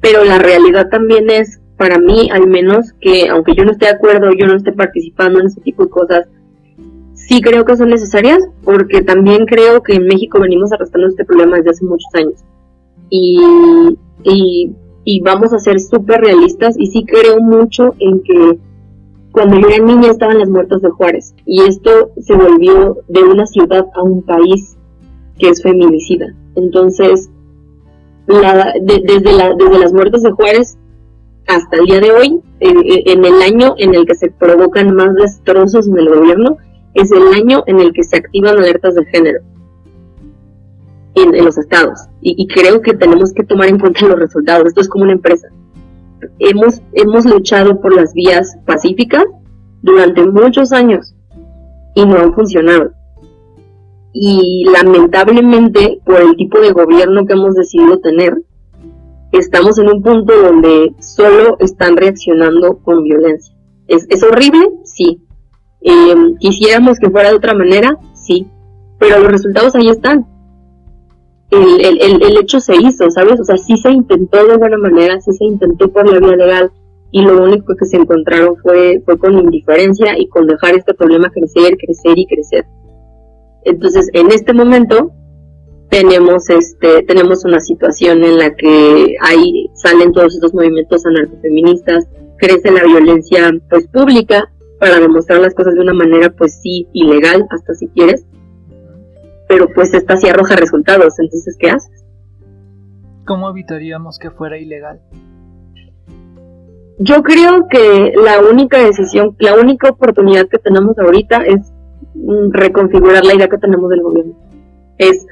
pero la realidad también es, para mí al menos, que aunque yo no esté de acuerdo, yo no esté participando en ese tipo de cosas, sí creo que son necesarias, porque también creo que en México venimos arrastrando este problema desde hace muchos años. Y, y, vamos a ser súper realistas, y sí creo mucho en que cuando yo era niña estaban las muertas de Juárez y esto se volvió de una ciudad a un país que es feminicida. Entonces, desde, la, desde las muertes de Juárez hasta el día de hoy, en, el año en el que se provocan más destrozos en el gobierno, es el año en el que se activan alertas de género en, los estados. Y, creo que tenemos que tomar en cuenta los resultados. Esto es como una empresa hemos, hemos luchado por las vías pacíficas durante muchos años y no han funcionado. Y lamentablemente, por el tipo de gobierno que hemos decidido tener, estamos en un punto donde solo están reaccionando con violencia. ¿Es, es horrible? Sí. Eh, ¿Quisiéramos que fuera de otra manera? Sí. Pero los resultados ahí están el, el, el, hecho se hizo, ¿sabes? O sea, sí se intentó de buena manera, sí se intentó por la vía legal y lo único que se encontraron fue, fue con indiferencia y con dejar este problema crecer, crecer y crecer. Entonces, en este momento tenemos este tenemos una situación en la que ahí salen todos estos movimientos anarcofeministas, crece la violencia pues pública para demostrar las cosas de una manera pues sí ilegal hasta si quieres pero pues esta sí arroja resultados, entonces ¿qué haces? ¿Cómo evitaríamos que fuera ilegal? Yo creo que la única decisión, la única oportunidad que tenemos ahorita es mm, reconfigurar la idea que tenemos del gobierno. Es,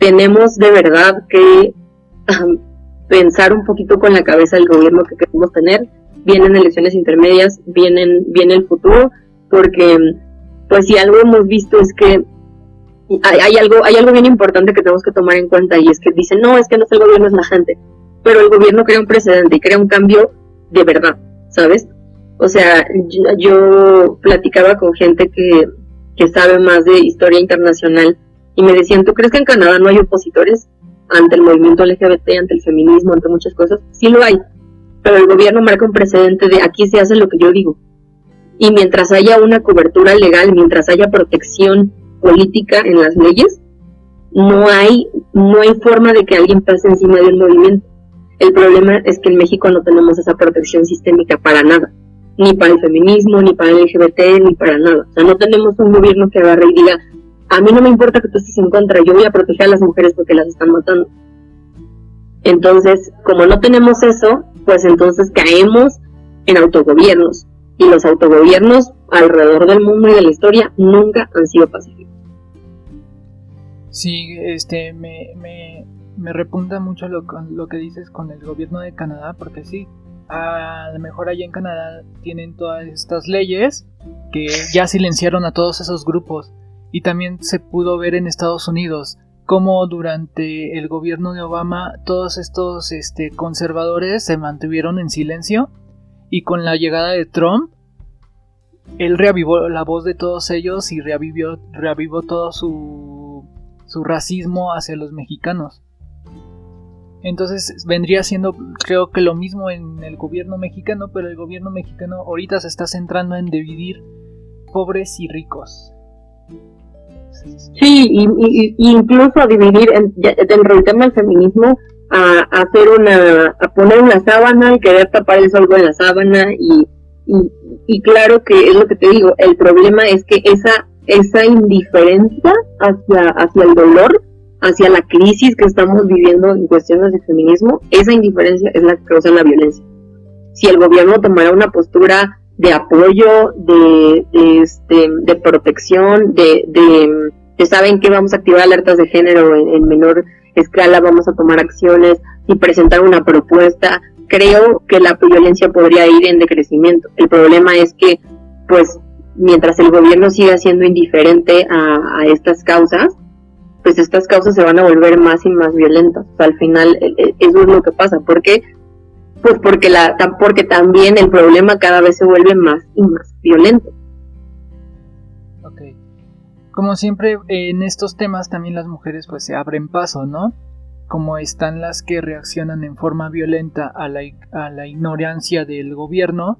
tenemos de verdad que [CLEARS THROAT] pensar un poquito con la cabeza del gobierno que queremos tener vienen elecciones intermedias, vienen, viene el futuro, porque pues si algo hemos visto es que hay, algo, hay algo bien importante que tenemos que tomar en cuenta y es que dicen, no, es que no es el gobierno, es la gente, pero el gobierno crea un precedente y crea un cambio de verdad, ¿sabes? O sea, yo, platicaba con gente que, que sabe más de historia internacional y me decían, ¿tú crees que en Canadá no hay opositores ante el movimiento LGBT, ante el feminismo, ante muchas cosas? Sí lo hay, pero el gobierno marca un precedente de aquí se hace lo que yo digo. Y mientras haya una cobertura legal, mientras haya protección política en las leyes, no hay, no hay forma de que alguien pase encima de un movimiento. El problema es que en México no tenemos esa protección sistémica para nada, ni para el feminismo, ni para el LGBT, ni para nada. O sea, no tenemos un gobierno que agarre y diga, a mí no me importa que tú estés en contra, yo voy a proteger a las mujeres porque las están matando. Entonces, como no tenemos eso, pues entonces caemos en autogobiernos. Y los autogobiernos alrededor del mundo y de la historia nunca han sido pacíficos. Sí, este, me, me, me repunta mucho lo, lo que dices con el gobierno de Canadá, porque sí, a lo mejor allá en Canadá tienen todas estas leyes que ya silenciaron a todos esos grupos. Y también se pudo ver en Estados Unidos cómo durante el gobierno de Obama todos estos este, conservadores se mantuvieron en silencio y con la llegada de Trump él reavivó la voz de todos ellos y reavivió, reavivó todo su su racismo hacia los mexicanos. Entonces vendría siendo creo que lo mismo en el gobierno mexicano, pero el gobierno mexicano ahorita se está centrando en dividir pobres y ricos. Sí, y, incluso a dividir dentro del tema del feminismo, a, hacer una, a poner una sábana y querer tapar el sol con la sábana y, y, y claro que es lo que te digo, el problema es que esa esa indiferencia hacia, hacia el dolor, hacia la crisis que estamos viviendo en cuestiones de feminismo, esa indiferencia es la que causa la violencia. Si el gobierno tomara una postura de apoyo, de, de, este, de protección, de, de, saben que vamos a activar alertas de género en, en menor escala, vamos a tomar acciones y presentar una propuesta, creo que la violencia podría ir en decrecimiento. El problema es que, pues, mientras el gobierno siga siendo indiferente a, estas causas, pues estas causas se van a volver más y más violentas. Al final e, e, eso es lo que pasa. ¿Por qué? Pues porque, la, porque también el problema cada vez se vuelve más y más violento. Ok. Como siempre en estos temas también las mujeres pues se abren paso, ¿no? Como están las que reaccionan en forma violenta a la, a la ignorancia del gobierno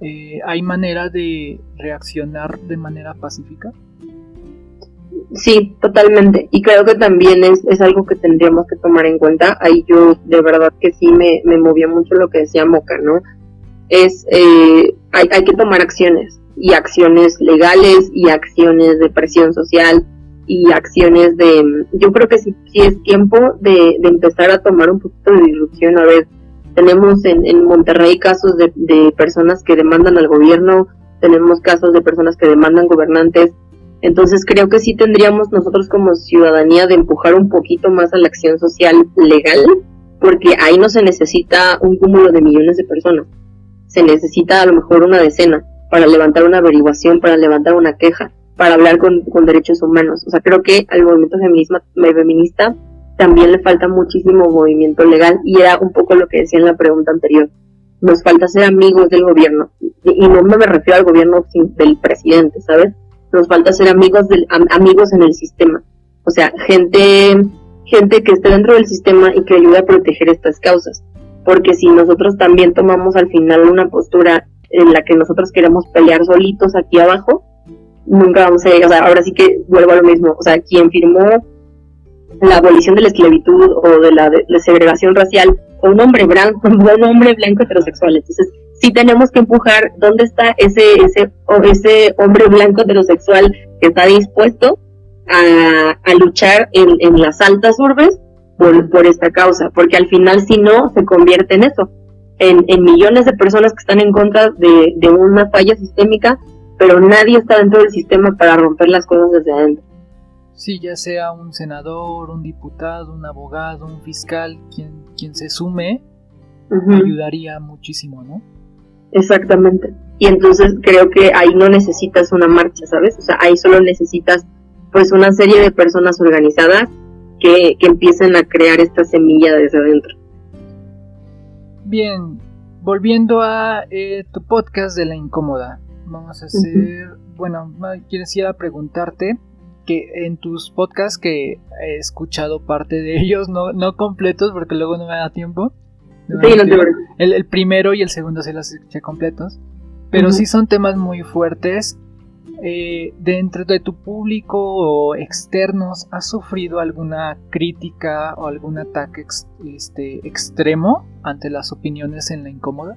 eh, ¿hay manera de reaccionar de manera pacífica? Sí, totalmente. Y creo que también es, es algo que tendríamos que tomar en cuenta. Ahí yo de verdad que sí me, me movía mucho lo que decía Moca, ¿no? Es, eh, hay, hay que tomar acciones, y acciones legales, y acciones de presión social, y acciones de... Yo creo que sí, sí es tiempo de, de empezar a tomar un poquito de disrupción, a ver tenemos en, en Monterrey casos de, de, personas que demandan al gobierno, tenemos casos de personas que demandan gobernantes. Entonces creo que sí tendríamos nosotros como ciudadanía de empujar un poquito más a la acción social legal, porque ahí no se necesita un cúmulo de millones de personas. Se necesita a lo mejor una decena para levantar una averiguación, para levantar una queja, para hablar con, con derechos humanos. O sea, creo que al movimiento feminista también le falta muchísimo movimiento legal y era un poco lo que decía en la pregunta anterior. Nos falta ser amigos del gobierno y no me refiero al gobierno del presidente, ¿sabes? Nos falta ser amigos del amigos en el sistema. O sea, gente gente que esté dentro del sistema y que ayude a proteger estas causas. Porque si nosotros también tomamos al final una postura en la que nosotros queremos pelear solitos aquí abajo, nunca vamos a llegar. O sea, ahora sí que vuelvo a lo mismo. O sea, quien firmó la abolición de la esclavitud o de la, segregación racial o un hombre blanco, [LAUGHS] un hombre blanco heterosexual. Entonces, sí tenemos que empujar dónde está ese, ese, ese hombre blanco heterosexual que está dispuesto a, a luchar en, en, las altas urbes por, por, esta causa, porque al final si no, se convierte en eso, en, en millones de personas que están en contra de, de una falla sistémica, pero nadie está dentro del sistema para romper las cosas desde adentro. Sí, ya sea un senador, un diputado, un abogado, un fiscal, quien, quien se sume, ayudaría muchísimo, ¿no? Exactamente. Y entonces creo que ahí no necesitas una marcha, ¿sabes? O sea, ahí solo necesitas pues una serie de personas organizadas que, que empiecen a crear esta semilla desde adentro. Bien, volviendo a eh, tu podcast de la incómoda, vamos a hacer, bueno, quisiera preguntarte que en tus podcasts que he escuchado parte de ellos, no, no completos porque luego no me da tiempo. El, primero y el segundo se los escuché completos. Pero sí son temas muy fuertes. Eh, dentro de tu público o externos, ¿has sufrido alguna crítica o algún ataque este, extremo ante las opiniones en la incómoda?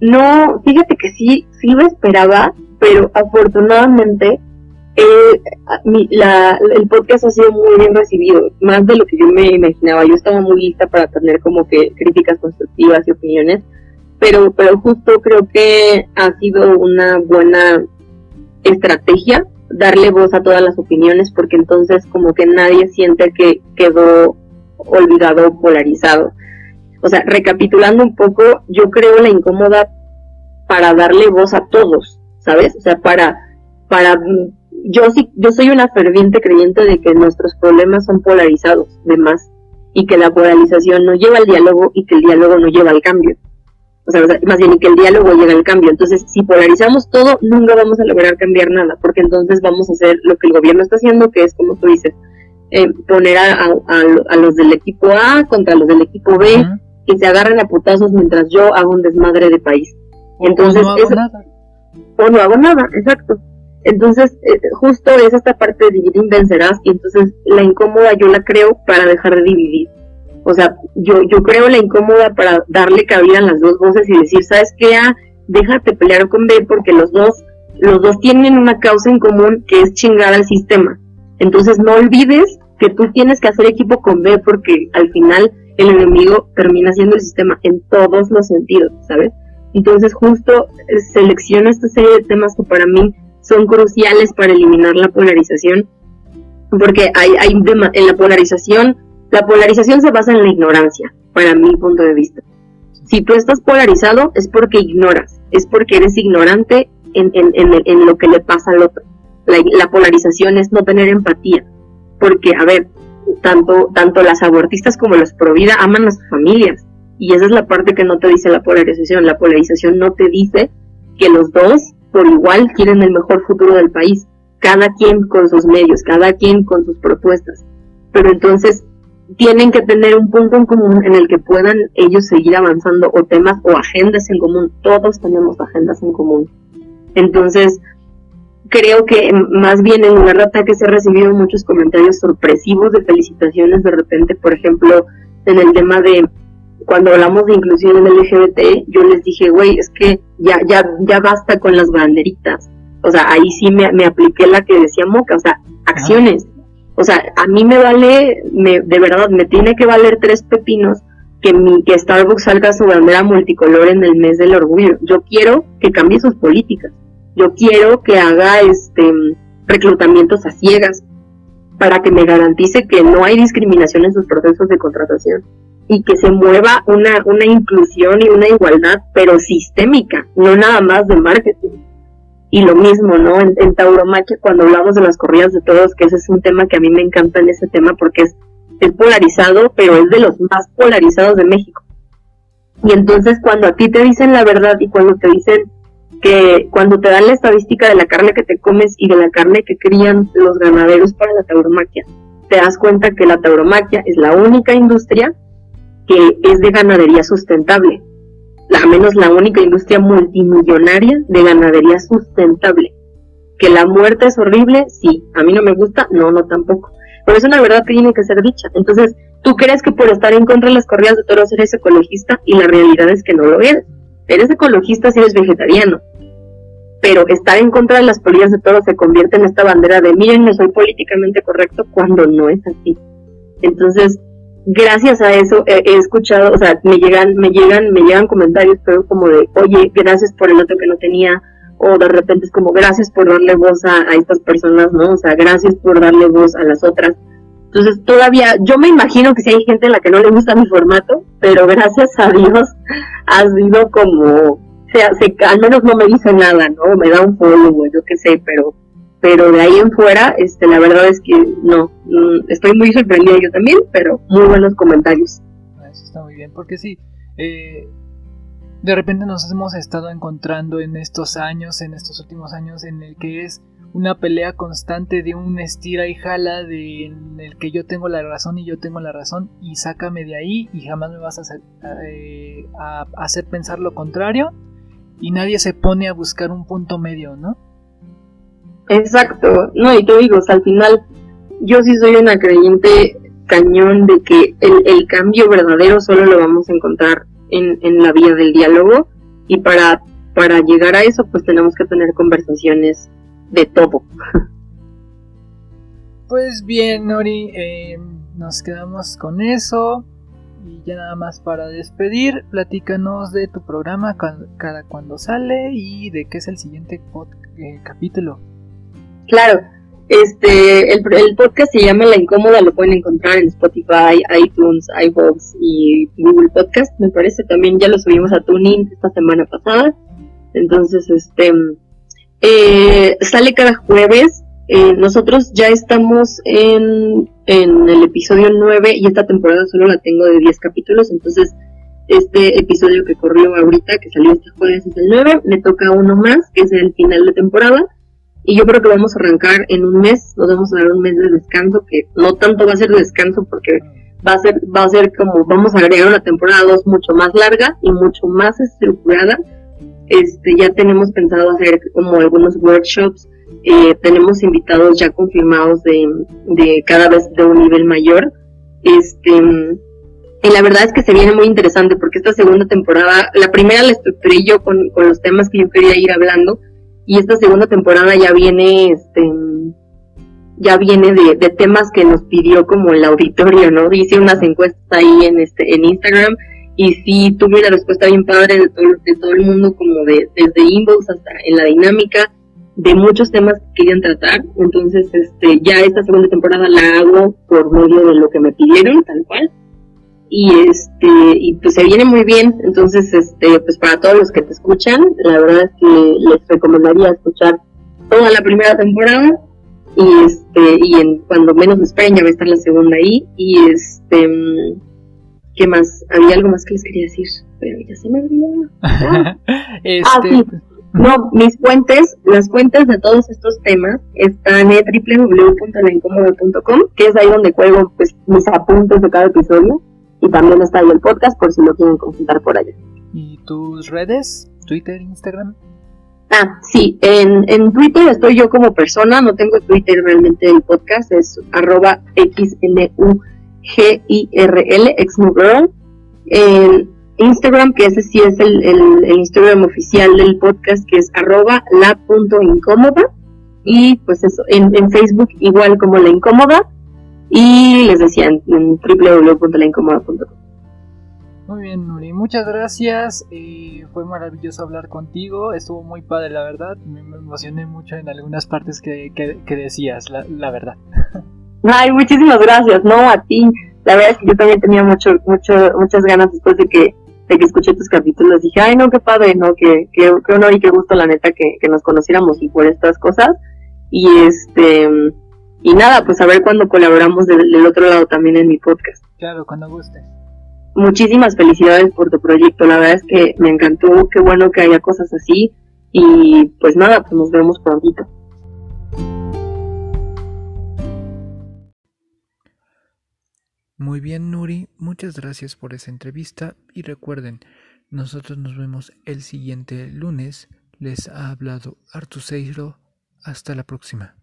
No, fíjate que sí, sí lo esperaba, pero afortunadamente eh, el podcast ha sido muy bien recibido, más de lo que yo me imaginaba. Yo estaba muy lista para tener como que críticas constructivas y opiniones, pero, pero justo creo que ha sido una buena estrategia darle voz a todas las opiniones porque entonces como que nadie siente que quedó olvidado polarizado. O sea, recapitulando un poco, yo creo la incómoda para darle voz a todos, ¿sabes? O sea, para, para yo sí, yo soy una ferviente creyente de que nuestros problemas son polarizados, de más, y que la polarización no lleva al diálogo y que el diálogo no lleva al cambio. O sea, más bien, y que el diálogo llega al cambio. Entonces, si polarizamos todo, nunca vamos a lograr cambiar nada, porque entonces vamos a hacer lo que el gobierno está haciendo, que es, como tú dices, eh, poner a, a, los del equipo A contra los del equipo B, que se agarren a putazos mientras yo hago un desmadre de país. Entonces, o no hago nada. O no hago nada, exacto. Entonces, eh, justo es esta parte de dividir vencerás, y entonces la incómoda yo la creo para dejar de dividir. O sea, yo, yo creo la incómoda para darle cabida a las dos voces y decir, ¿sabes qué? Ah, déjate pelear con B porque los dos, los dos tienen una causa en común que es chingar al sistema. Entonces no olvides que tú tienes que hacer equipo con B porque al final el enemigo termina siendo el sistema en todos los sentidos, ¿sabes? Entonces justo eh, selecciono esta serie de temas que para mí son cruciales para eliminar la polarización, porque hay, hay en la polarización, la polarización se basa en la ignorancia, para mi punto de vista. Si tú estás polarizado es porque ignoras, es porque eres ignorante en, en, en, lo que le pasa al otro. La, la, polarización es no tener empatía, porque, a ver, tanto, tanto las abortistas como los pro vida aman a sus familias, y esa es la parte que no te dice la polarización. La polarización no te dice que los dos por igual quieren el mejor futuro del país, cada quien con sus medios, cada quien con sus propuestas. Pero entonces tienen que tener un punto en común en el que puedan ellos seguir avanzando o temas o agendas en común. Todos tenemos agendas en común. Entonces, creo que más bien en lugar de ataque se han recibido muchos comentarios sorpresivos de felicitaciones de repente, por ejemplo, en el tema de cuando hablamos de inclusión en el LGBT, yo les dije, güey, es que ya, ya, ya basta con las banderitas. O sea, ahí sí me, me apliqué la que decía Moca, o sea, acciones. O sea, a mí me vale, me, de verdad, me tiene que valer tres pepinos que, mi, que Starbucks salga su bandera multicolor en el mes del orgullo. Yo quiero que cambie sus políticas. Yo quiero que haga este reclutamientos a ciegas para que me garantice que no hay discriminación en sus procesos de contratación y que se mueva una, una inclusión y una igualdad, pero sistémica, no nada más de marketing. Y lo mismo, ¿no? En, en tauromaquia, cuando hablamos de las corridas de todos, que ese es un tema que a mí me encanta en ese tema porque es, es polarizado, pero es de los más polarizados de México. Y entonces cuando a ti te dicen la verdad y cuando te dicen que cuando te dan la estadística de la carne que te comes y de la carne que crían los ganaderos para la tauromaquia, te das cuenta que la tauromaquia es la única industria que es de ganadería sustentable, la menos la única industria multimillonaria de ganadería sustentable. Que la muerte es horrible, sí, a mí no me gusta, no, no tampoco. Pero es una verdad que tiene que ser dicha. Entonces, tú crees que por estar en contra de las corridas de toros eres ecologista y la realidad es que no lo eres. Eres ecologista si eres vegetariano. Pero estar en contra de las corridas de toros se convierte en esta bandera de miren, no soy políticamente correcto cuando no es así. Entonces, gracias a eso he, escuchado, o sea, me llegan, me llegan, me llegan comentarios, pero como de, oye, gracias por el otro que no tenía, o de repente es como, gracias por darle voz a, estas personas, ¿no? O sea, gracias por darle voz a las otras. Entonces, todavía, yo me imagino que si hay gente a la que no le gusta mi formato, pero gracias a Dios ha sido como sea, se, al menos no me dice nada, ¿no? Me da un follow, yo qué sé, pero pero de ahí en fuera, este, la verdad es que no, mm, estoy muy sorprendida yo también, pero muy buenos comentarios. Eso está muy bien, porque sí, eh, de repente nos hemos estado encontrando en estos años, en estos últimos años, en el que es una pelea constante de un estira y jala de en el que yo tengo la razón y yo tengo la razón y sácame de ahí y jamás me vas a hacer, eh, a hacer pensar lo contrario y nadie se pone a buscar un punto medio, ¿no? Exacto, no, y te digo, al final yo sí soy una creyente cañón de que el, cambio verdadero solo lo vamos a encontrar en, en la vía del diálogo y para, para llegar a eso pues tenemos que tener conversaciones de todo. [LAUGHS] Pues bien, Nori, eh, nos quedamos con eso. Y ya nada más para despedir, platícanos de tu programa cada cuando sale y de qué es el siguiente eh, capítulo. Claro, este, el, podcast se llama La Incómoda, lo pueden encontrar en Spotify, iTunes, iVoox y Google Podcast, me parece. También ya lo subimos a Tuning esta semana pasada. Entonces, este, eh, sale cada jueves. Eh, nosotros ya estamos en, en el episodio 9 y esta temporada solo la tengo de 10 capítulos. Entonces, este episodio que corrió ahorita, que salió este jueves, es el 9. Me toca uno más, que es el final de temporada y yo creo que vamos a arrancar en un mes, nos vamos a dar un mes de descanso, que no tanto va a ser descanso porque va a ser, va a ser como, vamos a agregar una temporada 2 mucho más larga y mucho más estructurada. Este, ya tenemos pensado hacer como algunos workshops, eh, tenemos invitados ya confirmados de, de cada vez de un nivel mayor. Este, y la verdad es que se viene muy interesante porque esta segunda temporada, la primera la estructuré yo con, con los temas que yo quería ir hablando, y esta segunda temporada ya viene este ya viene de, temas que nos pidió como el auditorio, ¿no? Hice unas encuestas ahí en este en Instagram y sí tuve una respuesta bien padre de todo, de todo el mundo, como de desde inbox hasta en la dinámica, de muchos temas que querían tratar. Entonces, este, ya esta segunda temporada la hago por medio de lo que me pidieron, tal cual y este y pues se viene muy bien. Entonces este pues para todos los que te escuchan la verdad es que les recomendaría escuchar toda la primera temporada y este y en cuando menos me esperen ya va a estar la segunda ahí. Y este qué más había algo más que les quería decir pero ya se me olvidó. [LAUGHS] Ah, este... ah sí. No, mis fuentes, las fuentes de todos estos temas están en www.laincómodo.com, que es ahí donde cuelgo pues, mis apuntes de cada episodio y también está ahí el podcast por si lo quieren consultar por allá. ¿Y tus redes? ¿Twitter, Instagram? Ah, sí, en, en Twitter estoy yo como persona, no tengo Twitter realmente el podcast, es arroba XNUGIRL, XNUGirl. En Instagram, que ese sí es el, el, Instagram oficial del podcast, que es arroba la.incómoda. Y pues eso, en, en Facebook igual como la incómoda y les decía en, www.laincómoda.com. Muy bien, Nuri, muchas gracias. Eh, fue maravilloso hablar contigo. Estuvo muy padre, la verdad. Me, emocioné mucho en algunas partes que, que, decías, la, la, verdad. [LAUGHS] Ay, muchísimas gracias, ¿no? A ti. La verdad es que yo también tenía mucho, mucho, muchas ganas después de que, de que escuché tus capítulos. Dije, ay, no, qué padre, ¿no? Qué, qué, qué honor y qué gusto, la neta, que, que nos conociéramos y por estas cosas. Y este y nada, pues a ver cuando colaboramos del, otro lado también en mi podcast. Claro, cuando guste. Muchísimas felicidades por tu proyecto, la verdad es que me encantó, qué bueno que haya cosas así y pues nada, pues nos vemos prontito. Muy bien, Nuri, muchas gracias por esa entrevista y recuerden, nosotros nos vemos el siguiente lunes. Les ha hablado Artuseiro. Hasta la próxima.